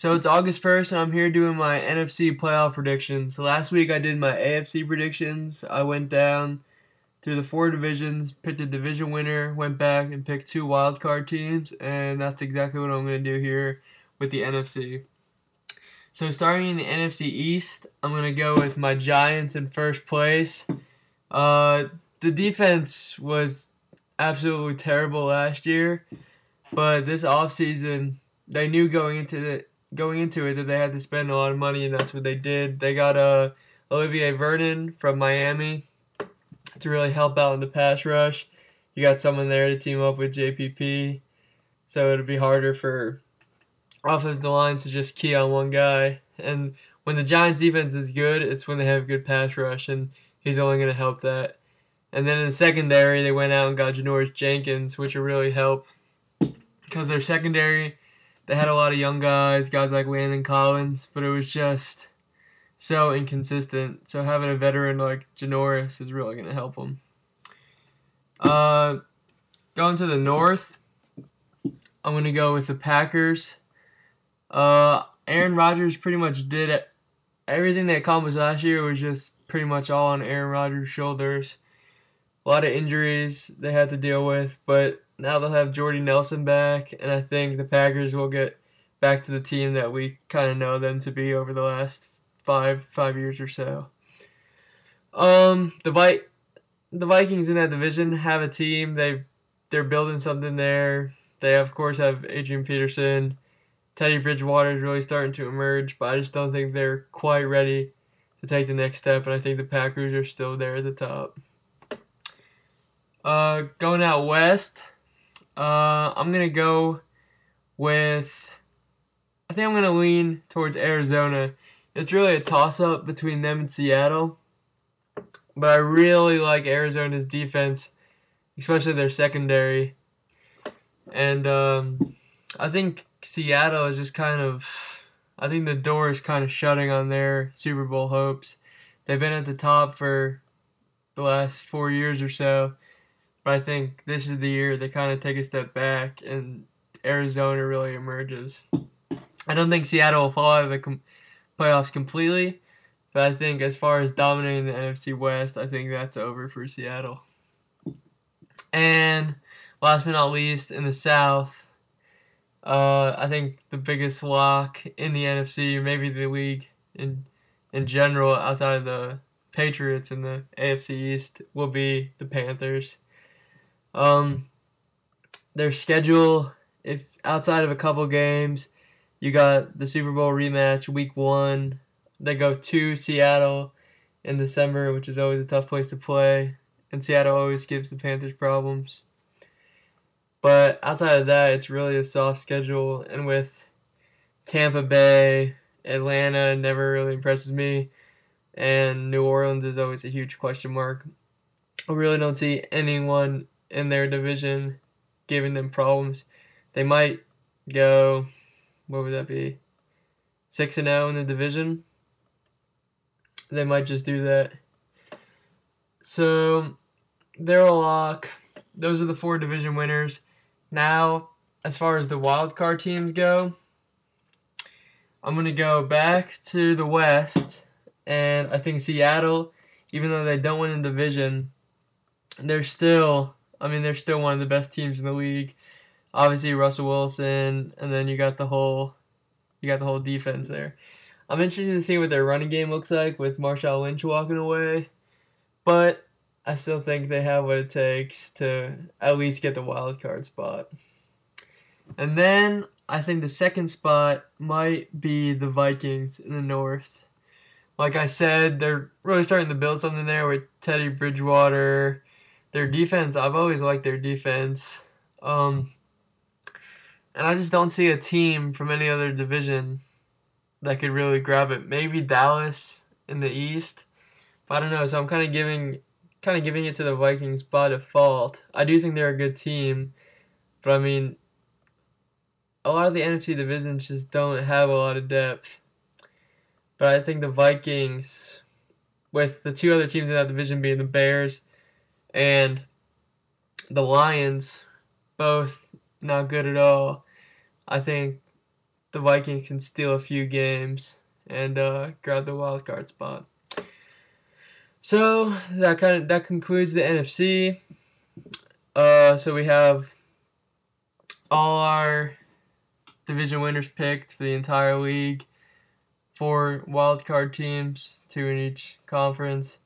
So it's August 1st, and I'm here doing my NFC playoff predictions. So Last week I did my AFC predictions. I went down through the four divisions, picked a division winner, went back and picked two wildcard teams, and that's exactly what I'm going to do here with the NFC. So starting in the NFC East, I'm going to go with my Giants in first place. Uh, the defense was absolutely terrible last year, but this offseason, they knew going into the going into it that they had to spend a lot of money, and that's what they did. They got uh, Olivier Vernon from Miami to really help out in the pass rush. You got someone there to team up with JPP, so it'll be harder for offensive lines to just key on one guy. And when the Giants' defense is good, it's when they have good pass rush, and he's only going to help that. And then in the secondary, they went out and got Janoris Jenkins, which will really help because their secondary they had a lot of young guys, guys like Landon Collins, but it was just so inconsistent. So having a veteran like Janoris is really going to help them. Uh, going to the north, I'm going to go with the Packers. Uh, Aaron Rodgers pretty much did it. Everything they accomplished last year was just pretty much all on Aaron Rodgers' shoulders. A lot of injuries they had to deal with, but now they'll have Jordy Nelson back, and I think the Packers will get back to the team that we kind of know them to be over the last five five years or so. Um, the Vi- the Vikings in that division have a team. They they're building something there. They of course have Adrian Peterson. Teddy Bridgewater is really starting to emerge, but I just don't think they're quite ready to take the next step. And I think the Packers are still there at the top. Uh, going out west, uh, I'm gonna go with. I think I'm gonna lean towards Arizona. It's really a toss-up between them and Seattle, but I really like Arizona's defense, especially their secondary. And um, I think Seattle is just kind of. I think the door is kind of shutting on their Super Bowl hopes. They've been at the top for the last four years or so but I think this is the year they kind of take a step back and Arizona really emerges. I don't think Seattle will fall out of the com- playoffs completely, but I think as far as dominating the NFC West, I think that's over for Seattle. And last but not least, in the South, uh, I think the biggest lock in the NFC, maybe the league in in general, outside of the Patriots in the AFC East, will be the Panthers. Um, their schedule, if outside of a couple games, you got the Super Bowl rematch week one. They go to Seattle in December, which is always a tough place to play, and Seattle always gives the Panthers problems. But outside of that, it's really a soft schedule, and with Tampa Bay, Atlanta never really impresses me, and New Orleans is always a huge question mark. I really don't see anyone in their division, giving them problems. They might go, what would that be? 6 and 0 in the division. They might just do that. So, they're a lock. Those are the four division winners. Now, as far as the wild card teams go, I'm going to go back to the West. And I think Seattle, even though they don't win the division, they're still I mean, they're still one of the best teams in the league. Obviously, Russell Wilson, and then you got the whole, you got the whole defense there. I'm interested to see what their running game looks like with Marshawn Lynch walking away, but I still think they have what it takes to at least get the wild card spot. And then I think the second spot might be the Vikings in the North. Like I said, they're really starting to build something there with Teddy Bridgewater their defense, I've always liked their defense. Um, and I just don't see a team from any other division that could really grab it. Maybe Dallas in the East, but I don't know. So I'm kind of giving kind of giving it to the Vikings by default. I do think they're a good team, but I mean, a lot of the NFC divisions just don't have a lot of depth. But I think the Vikings, with the two other teams in that division being the Bears and the Lions, both not good at all. I think the Vikings can steal a few games and uh, grab the wild card spot. So that kind of that concludes the NFC. Uh, so we have all our division winners picked for the entire league. Four wild card teams, two in each conference.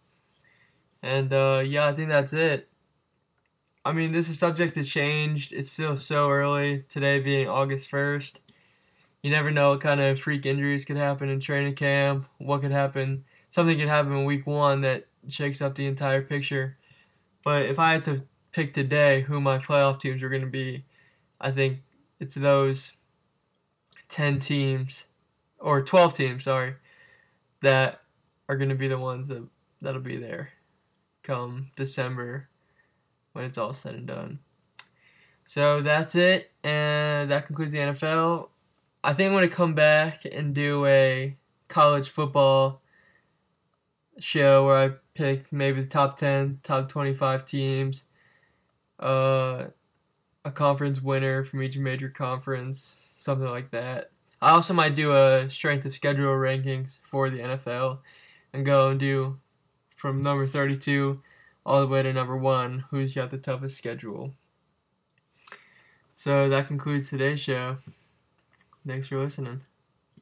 And uh, yeah, I think that's it. I mean, this is subject to change. It's still so early. Today being August 1st. You never know what kind of freak injuries could happen in training camp. What could happen? Something could happen in week one that shakes up the entire picture. But if I had to pick today who my playoff teams are going to be, I think it's those 10 teams, or 12 teams, sorry, that are going to be the ones that, that'll be there come December when it's all said and done. So that's it, and that concludes the NFL. I think I'm to come back and do a college football show where I pick maybe the top 10, top 25 teams, uh, a conference winner from each major conference, something like that. I also might do a strength of schedule rankings for the NFL and go and do from number 32 all the way to number one, who's got the toughest schedule. So that concludes today's show. Thanks for listening.